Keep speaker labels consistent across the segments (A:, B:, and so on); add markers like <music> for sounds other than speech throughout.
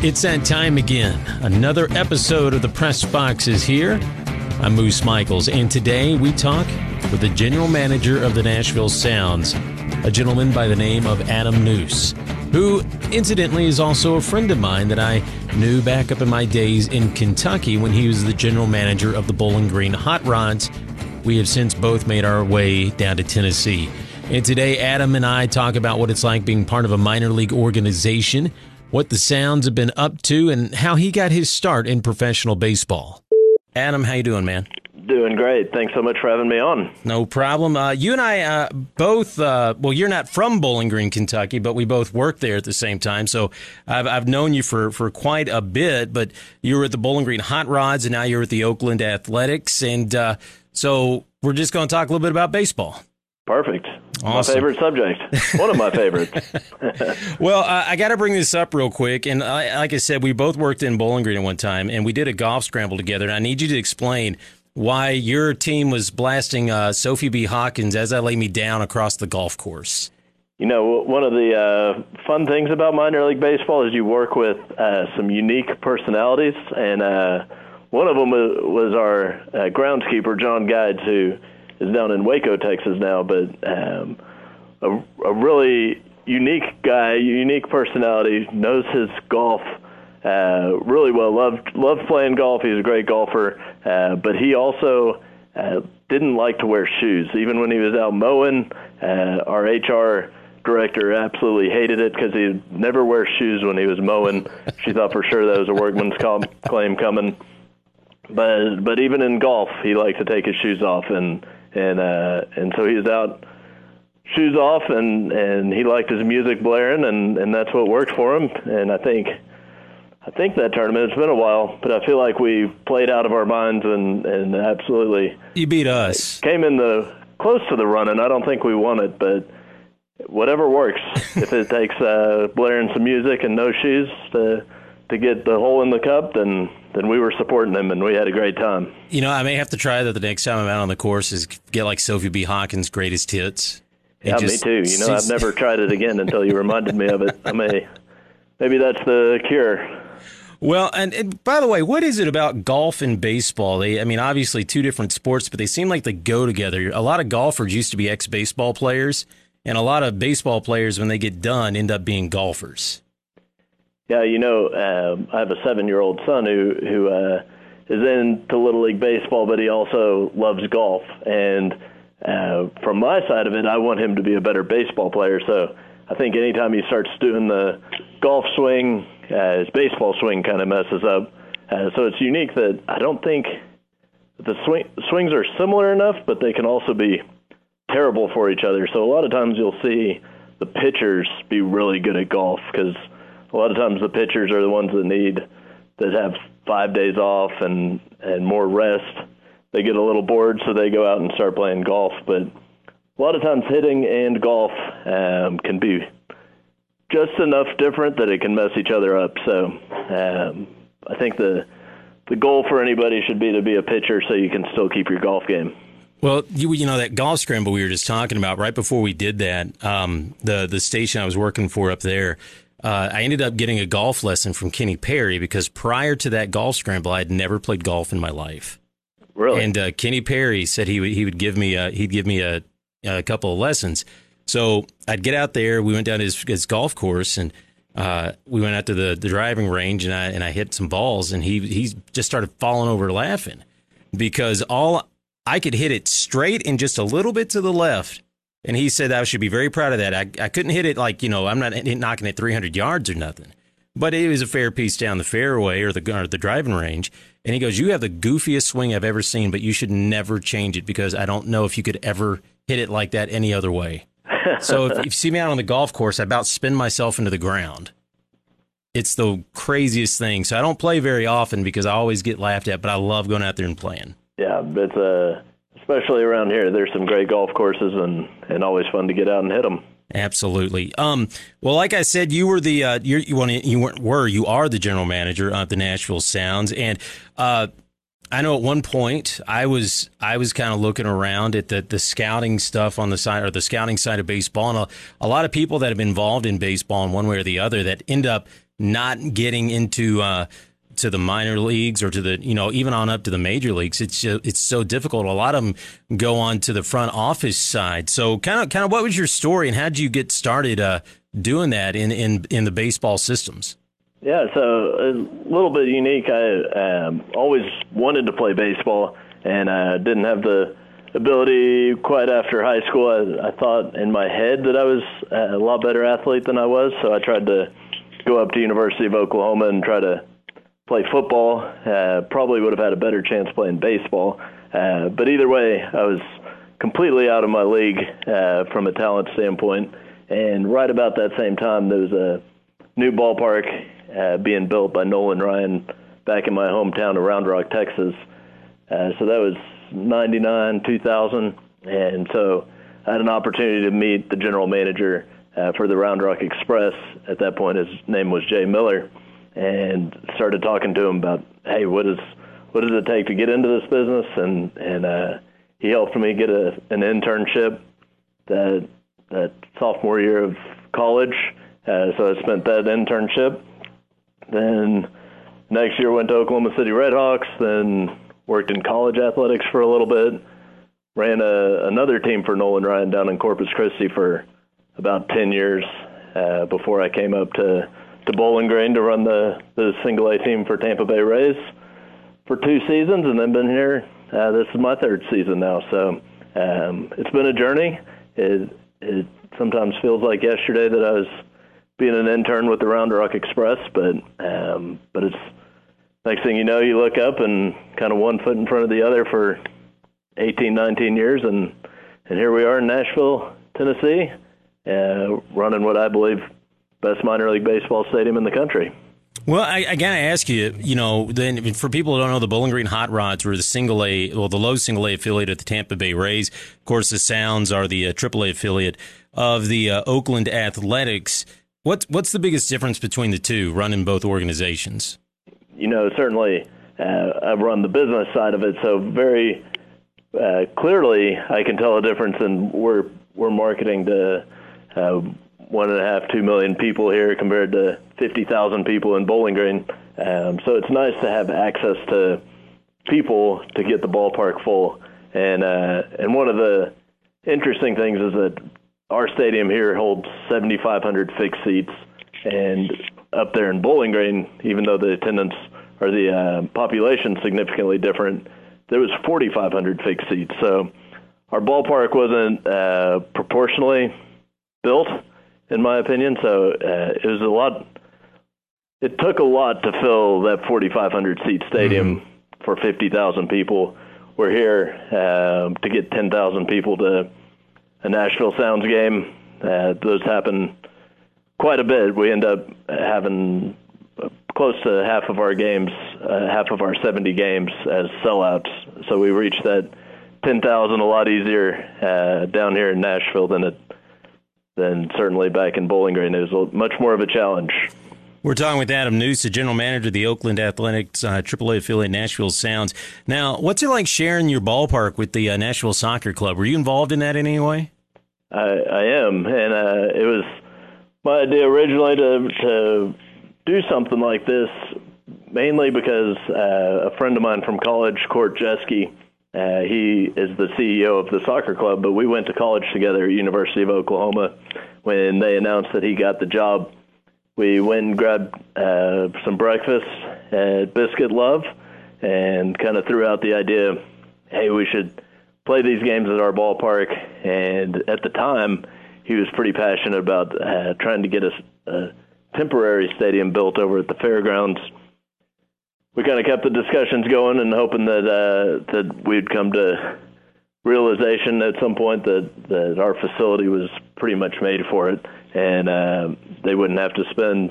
A: It's that time again. Another episode of the Press Box is here. I'm Moose Michaels, and today we talk with the general manager of the Nashville Sounds, a gentleman by the name of Adam Nuse, who incidentally is also a friend of mine that I knew back up in my days in Kentucky when he was the general manager of the Bowling Green Hot Rods. We have since both made our way down to Tennessee. And today, Adam and I talk about what it's like being part of a minor league organization what the Sounds have been up to, and how he got his start in professional baseball. Adam, how you doing, man?
B: Doing great. Thanks so much for having me on.
A: No problem. Uh, you and I uh, both, uh, well, you're not from Bowling Green, Kentucky, but we both worked there at the same time. So I've, I've known you for, for quite a bit, but you were at the Bowling Green Hot Rods and now you're at the Oakland Athletics. And uh, so we're just going to talk a little bit about baseball.
B: Perfect. Awesome. My favorite subject. One of my favorites. <laughs>
A: well, uh, I got to bring this up real quick. And I, like I said, we both worked in Bowling Green at one time, and we did a golf scramble together. And I need you to explain why your team was blasting uh, Sophie B. Hawkins as I lay me down across the golf course.
B: You know, one of the uh, fun things about minor league baseball is you work with uh, some unique personalities, and uh, one of them was, was our uh, groundskeeper, John Guides, who is down in Waco, Texas now, but um, a, a really unique guy, unique personality, knows his golf uh, really well. Loved loved playing golf. He's a great golfer, uh, but he also uh, didn't like to wear shoes. Even when he was out mowing, uh, our HR director absolutely hated it because he never wear shoes when he was mowing. she thought for sure that was a workman's claim coming. But but even in golf, he liked to take his shoes off and and uh, and so he was out shoes off and and he liked his music blaring and and that's what worked for him. And I think I think that tournament it's been a while but I feel like we played out of our minds and and absolutely
A: you beat us.
B: came in the close to the run and I don't think we won it but whatever works. <laughs> If it takes uh blaring some music and no shoes to to get the hole in the cup then then we were supporting them and we had a great time.
A: You know, I may have to try that the next time I'm out on the course is get like Sophie B. Hawkins' greatest hits.
B: Yeah, just, me too. You know, I've never tried it again until you reminded me of it. I may, maybe that's the cure.
A: Well, and, and, by the way, what is it about golf and baseball? They, I mean, obviously two different sports, but they seem like they go together. A lot of golfers used to be ex-baseball players, and a lot of baseball players, when they get done, end up being golfers.
B: Yeah, you know, uh, I have a seven-year-old son who who uh, is into little league baseball, but he also loves golf. And uh, from my side of it, I want him to be a better baseball player. So I think anytime he starts doing the golf swing, uh, his baseball swing kind of messes up. Uh, so it's unique that I don't think the swing, swings are similar enough, but they can also be terrible for each other. So a lot of times you'll see the pitchers be really good at golf because – a lot of times the pitchers are the ones that need that have five days off and and more rest. They get a little bored, so they go out and start playing golf. But a lot of times, hitting and golf um, can be just enough different that it can mess each other up. So um, I think the the goal for anybody should be to be a pitcher, so you can still keep your golf game.
A: Well, you you know that golf scramble we were just talking about right before we did that. Um, the the station I was working for up there, uh, I ended up getting a golf lesson from Kenny Perry because prior to that golf scramble, I had never played golf in my life.
B: Really?
A: And uh, Kenny Perry said he would he would give me a, he'd give me a, a couple of lessons. So I'd get out there. We went down his, his golf course and uh, we went out to the, the driving range and I and I hit some balls and he he just started falling over laughing because all I could hit it straight and just a little bit to the left and he said I should be very proud of that. I, I couldn't hit it like, you know, I'm not knocking it 300 yards or nothing, but it was a fair piece down the fairway or the, or the driving range. And he goes, You have the goofiest swing I've ever seen, but you should never change it because I don't know if you could ever hit it like that any other way. <laughs> so if, if you see me out on the golf course, I about spin myself into the ground. It's the craziest thing. So I don't play very often because I always get laughed at, but I love going out there and playing.
B: Yeah, it's a especially around here. There's some great golf courses and and always fun to get out and hit them.
A: Absolutely. Um, well, like I said, you were the uh, you you you weren't were you are the general manager of the Nashville Sounds, and uh, I know at one point I was I was kind of looking around at the the scouting stuff on the side or the scouting side of baseball, and a, a lot of people that have been involved in baseball in one way or the other that end up not getting into uh, to the minor leagues or to the you know even on up to the major leagues. It's just, it's so difficult. A lot of them go on to the front office side. So kind of kind of what was your story and how did you get started uh, doing that in, in in the baseball systems?
B: Yeah, so a little bit unique. I um, always wanted to play baseball and uh, didn't have the ability quite after high school. I, I thought in my head that I was a lot better athlete than I was, so I tried to go up to University of Oklahoma and try to play football. Uh, probably would have had a better chance playing baseball, uh, but either way, I was completely out of my league uh, from a talent standpoint. And right about that same time, there was a new ballpark uh, being built by Nolan Ryan back in my hometown of Round Rock, Texas. Uh, so that was 99, 2000. And so I had an opportunity to meet the general manager uh, for the Round Rock Express. At that point, his name was Jay Miller, and started talking to him about, hey, what is what does it take to get into this business? And and uh, he helped me get a, an internship that that sophomore year of college. Uh, so I spent that internship. Then next year went to Oklahoma City Redhawks. Then worked in college athletics for a little bit. Ran a, another team for Nolan Ryan down in Corpus Christi for about 10 years uh, before I came up to, to Bowling Green to run the, the single A team for Tampa Bay Rays for two seasons, and then been here. Uh, this is my third season now, so um, it's been a journey. It, it sometimes feels like yesterday that I was being an intern with the Round Rock Express, but um, but it's next thing you know, you look up and kind of one foot in front of the other for 18, 19 years, and and here we are in Nashville, Tennessee, uh, running what I believe best minor league baseball stadium in the country.
A: Well, I, I gotta ask you, you know, then for people who don't know, the Bowling Green Hot Rods were the single A, well, the low single A affiliate of the Tampa Bay Rays. Of course, the Sounds are the uh, triple A affiliate of the uh, Oakland Athletics. What's what's the biggest difference between the two, running both organizations?
B: you know, certainly uh, I've run the business side of it, so very uh, clearly I can tell a difference. And we're we're marketing to uh, one and a half, two million people here compared to fifty thousand people in Bowling Green. Um, so it's nice to have access to people to get the ballpark full. And uh, and one of the interesting things is that our stadium here holds 7,500 fixed seats, and up there in Bowling Green, even though the attendance or the uh, population significantly different, there was 4,500 fixed seats. So our ballpark wasn't uh, proportionally built, in my opinion. So uh, it was a lot. It took a lot to fill that 4,500 seat stadium mm-hmm. for 50,000 people. We're here uh, to get 10,000 people to a Nashville Sounds game. Uh, those happen quite a bit. We end up having close to half of our games, uh, half of our 70 games as sellouts. So we reached that 10,000 a lot easier uh, down here in Nashville than it than certainly back in Bowling Green. It was much more of a challenge.
A: We're talking with Adam Nuse, the general manager of the Oakland Athletics uh, AAA affiliate Nashville Sounds. Now, what's it like sharing your ballpark with the uh, Nashville Soccer Club? Were you involved in that in any way?
B: I, I am, and uh, it was my idea originally to to do something like this, mainly because uh, a friend of mine from college, Court Jeske, uh, he is the CEO of the soccer club, but we went to college together at University of Oklahoma. When they announced that he got the job, we went and grabbed uh, some breakfast at Biscuit Love and kind of threw out the idea, hey, we should play these games at our ballpark. And at the time, he was pretty passionate about uh, trying to get us a temporary stadium built over at the fairgrounds. We kind of kept the discussions going and hoping that uh, that we'd come to realization at some point that that our facility was pretty much made for it, and uh, they wouldn't have to spend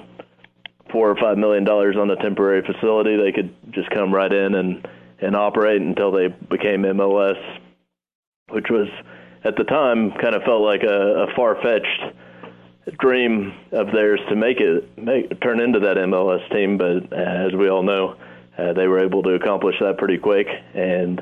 B: four or five million dollars on a temporary facility. They could just come right in and and operate until they became MLS, which was at the time kind of felt like a, a far fetched dream of theirs to make it make turn into that MLS team. But uh, as we all know, uh, they were able to accomplish that pretty quick. And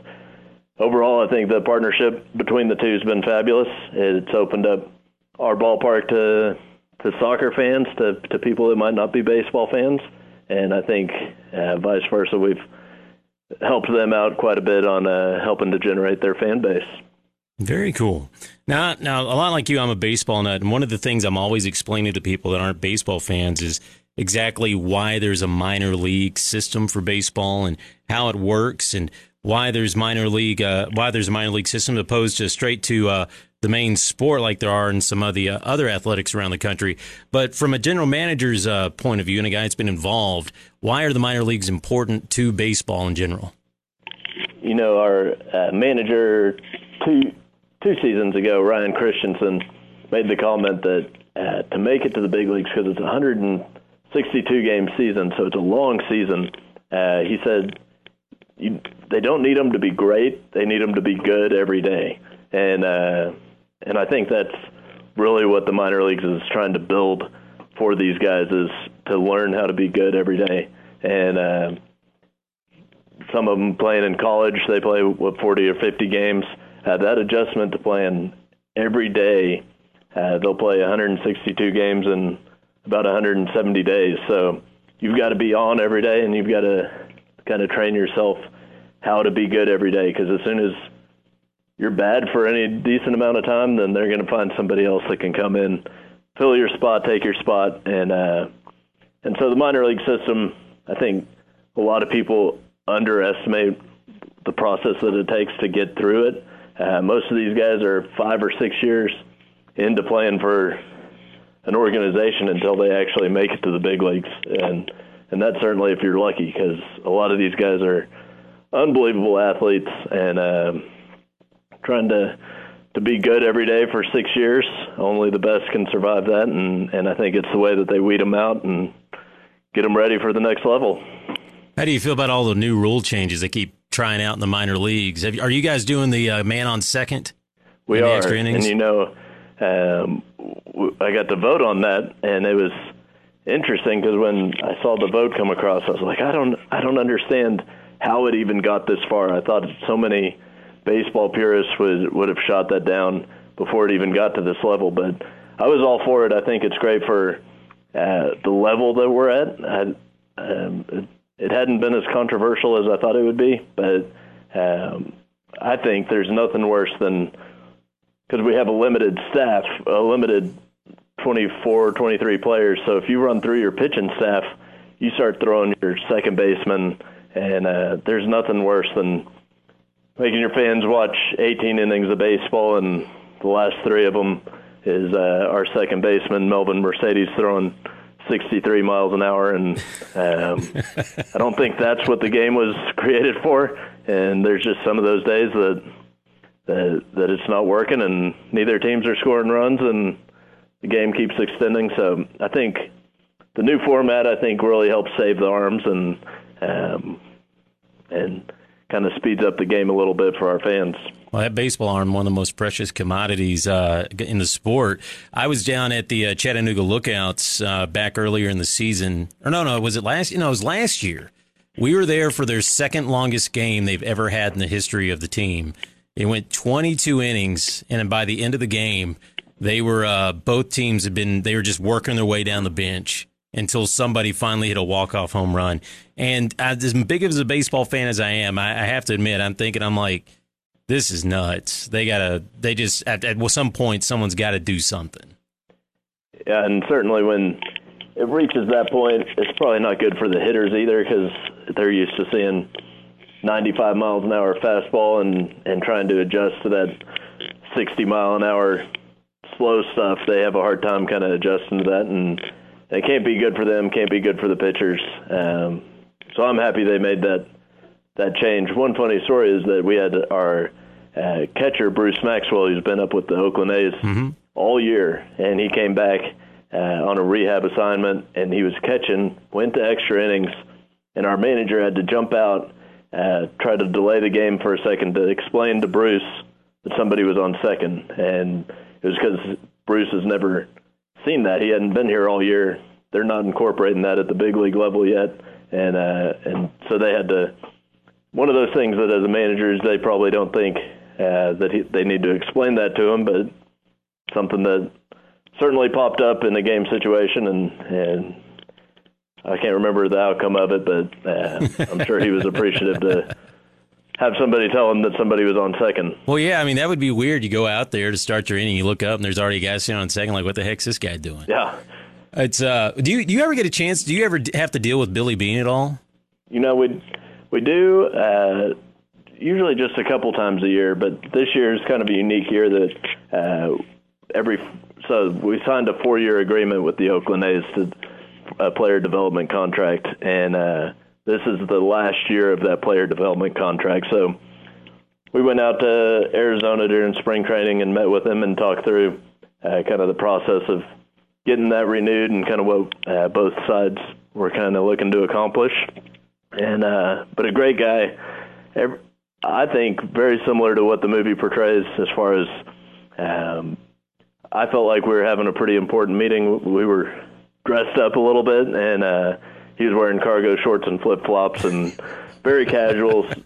B: overall, I think the partnership between the two has been fabulous. It's opened up our ballpark to to soccer fans, to to people that might not be baseball fans, and I think uh, vice versa. We've helped them out quite a bit on uh, helping to generate their fan base.
A: Very cool. Now, now a lot like you, I'm a baseball nut, and one of the things I'm always explaining to people that aren't baseball fans is exactly why there's a minor league system for baseball and how it works, and why there's minor league, uh, why there's a minor league system opposed to straight to uh, the main sport like there are in some of the uh, other athletics around the country. But from a general manager's uh, point of view and a guy that's been involved, why are the minor leagues important to baseball in general?
B: You know, our uh, manager two two seasons ago, Ryan Christenson, made the comment that uh, to make it to the big leagues because it's a 162 game season, so it's a long season. Uh, he said you, they don't need them to be great; they need them to be good every day, and uh, and I think that's really what the minor leagues is trying to build for these guys is to learn how to be good every day, and. Uh, some of them playing in college, they play what 40 or 50 games uh, that adjustment to playing every day, uh, they'll play 162 games in about 170 days. So you've got to be on every day, and you've got to kind of train yourself how to be good every day. Because as soon as you're bad for any decent amount of time, then they're going to find somebody else that can come in, fill your spot, take your spot, and uh, and so the minor league system, I think a lot of people underestimate the process that it takes to get through it. Uh, most of these guys are five or six years into playing for an organization until they actually make it to the big leagues, and and that's certainly if you're lucky because a lot of these guys are unbelievable athletes and uh, trying to to be good every day for six years. Only the best can survive that, and and I think it's the way that they weed them out and get them ready for the next level.
A: How do you feel about all the new rule changes that keep trying out in the minor leagues. Have, are you guys doing the uh, man on second?
B: We are, and you know, um, I got to vote on that, and it was interesting because when I saw the vote come across, I was like, I don't, I don't understand how it even got this far. I thought so many baseball purists would would have shot that down before it even got to this level, but I was all for it. I think it's great for uh, the level that we're at. I, um, it hadn't been as controversial as I thought it would be, but um, I think there's nothing worse than because we have a limited staff, a limited 24, 23 players. So if you run through your pitching staff, you start throwing your second baseman, and uh, there's nothing worse than making your fans watch 18 innings of baseball, and the last three of them is uh, our second baseman Melvin Mercedes throwing 63 miles an hour, and um, <laughs> I don't think that's what the game was created for. And there's just some of those days that that, that it's not working, and neither teams are scoring runs, and the game keeps extending. So I think the new format, I think, really helps save the arms and um, and kind of speeds up the game a little bit for our fans.
A: Well, that baseball arm, one of the most precious commodities uh, in the sport. I was down at the uh, Chattanooga Lookouts uh, back earlier in the season. Or no, no, was it last? You know, it was last year. We were there for their second longest game they've ever had in the history of the team. It went 22 innings, and by the end of the game, they were uh, both teams had been they were just working their way down the bench until somebody finally hit a walk off home run. And as big of a baseball fan as I am, I, I have to admit, I'm thinking I'm like this is nuts. They gotta. They just at, at some point, someone's got to do something.
B: Yeah, and certainly when it reaches that point, it's probably not good for the hitters either because they're used to seeing 95 miles an hour fastball and and trying to adjust to that 60 mile an hour slow stuff. They have a hard time kind of adjusting to that, and it can't be good for them. Can't be good for the pitchers. Um, so I'm happy they made that that change. One funny story is that we had our uh, catcher Bruce Maxwell, who's been up with the Oakland A's mm-hmm. all year, and he came back uh, on a rehab assignment, and he was catching, went to extra innings, and our manager had to jump out, uh, try to delay the game for a second to explain to Bruce that somebody was on second, and it was because Bruce has never seen that. He hadn't been here all year. They're not incorporating that at the big league level yet, and uh, and so they had to one of those things that as a managers they probably don't think uh, that he, they need to explain that to him, but something that certainly popped up in a game situation, and and I can't remember the outcome of it, but uh, I'm sure he was appreciative to have somebody tell him that somebody was on second.
A: Well, yeah, I mean that would be weird. You go out there to start your inning, you look up, and there's already a guy sitting on second. Like, what the heck's this guy doing?
B: Yeah,
A: it's. Uh, do you do you ever get a chance? Do you ever have to deal with Billy Beane at all?
B: You know, we we do. Uh, usually just a couple times a year, but this year is kind of a unique year that uh, every so we signed a four-year agreement with the Oakland A's to a player development contract, and uh, this is the last year of that player development contract. So we went out to Arizona during spring training and met with him and talked through uh, kind of the process of getting that renewed and kind of what uh, both sides were kind of looking to accomplish. And uh, but a great guy. Every, I think very similar to what the movie portrays as far as um, I felt like we were having a pretty important meeting. We were dressed up a little bit, and uh, he was wearing cargo shorts and flip flops and very casual. <laughs>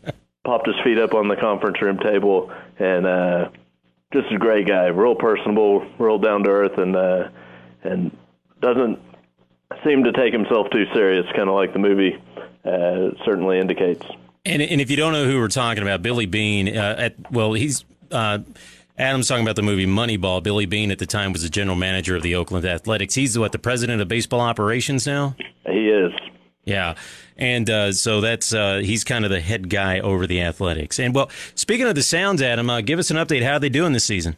B: popped his feet up on the conference room table, and uh, just a great guy, real personable, real down to earth, and uh, and doesn't seem to take himself too serious, kind of like the movie uh, certainly indicates.
A: And, and if you don't know who we're talking about, Billy Beane, uh, at, well, he's uh, Adam's talking about the movie Moneyball. Billy Beane at the time was the general manager of the Oakland Athletics. He's what the president of baseball operations now.
B: He is.
A: Yeah, and uh, so that's uh, he's kind of the head guy over the athletics. And well, speaking of the Sounds, Adam, uh, give us an update. How are they doing this season?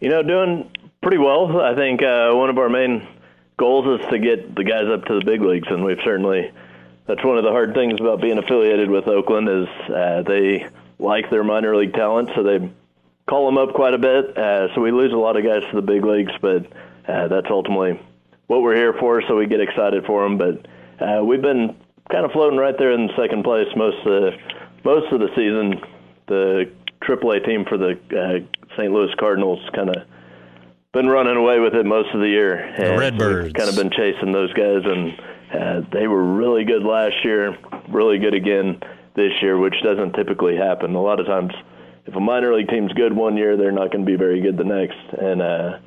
B: You know, doing pretty well. I think uh, one of our main goals is to get the guys up to the big leagues, and we've certainly that's one of the hard things about being affiliated with Oakland is uh, they like their minor league talent, so they call them up quite a bit. Uh, so we lose a lot of guys to the big leagues, but uh, that's ultimately what we're here for. So we get excited for them. But uh, we've been kind of floating right there in second place most of the, most of the season. The AAA team for the uh, St. Louis Cardinals kind of been running away with it most of the year.
A: And the Redbirds
B: kind of been chasing those guys, and uh, they were really good last year, really good again this year, which doesn't typically happen. A lot of times if a minor league team's good one year, they're not going to be very good the next. And uh,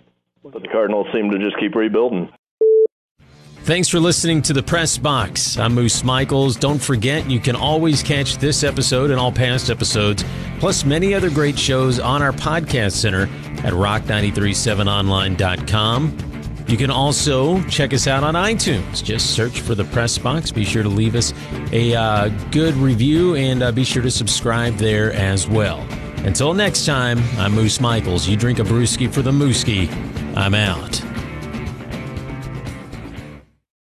B: but the Cardinals seem to just keep rebuilding.
A: Thanks for listening to the Press Box. I'm Moose Michaels. Don't forget, you can always catch this episode and all past episodes, plus many other great shows on our podcast center at rock937online.com. You can also check us out on iTunes. Just search for the Press Box. Be sure to leave us a uh, good review and uh, be sure to subscribe there as well. Until next time, I'm Moose Michaels. You drink a brewski for the Mooski. I'm out.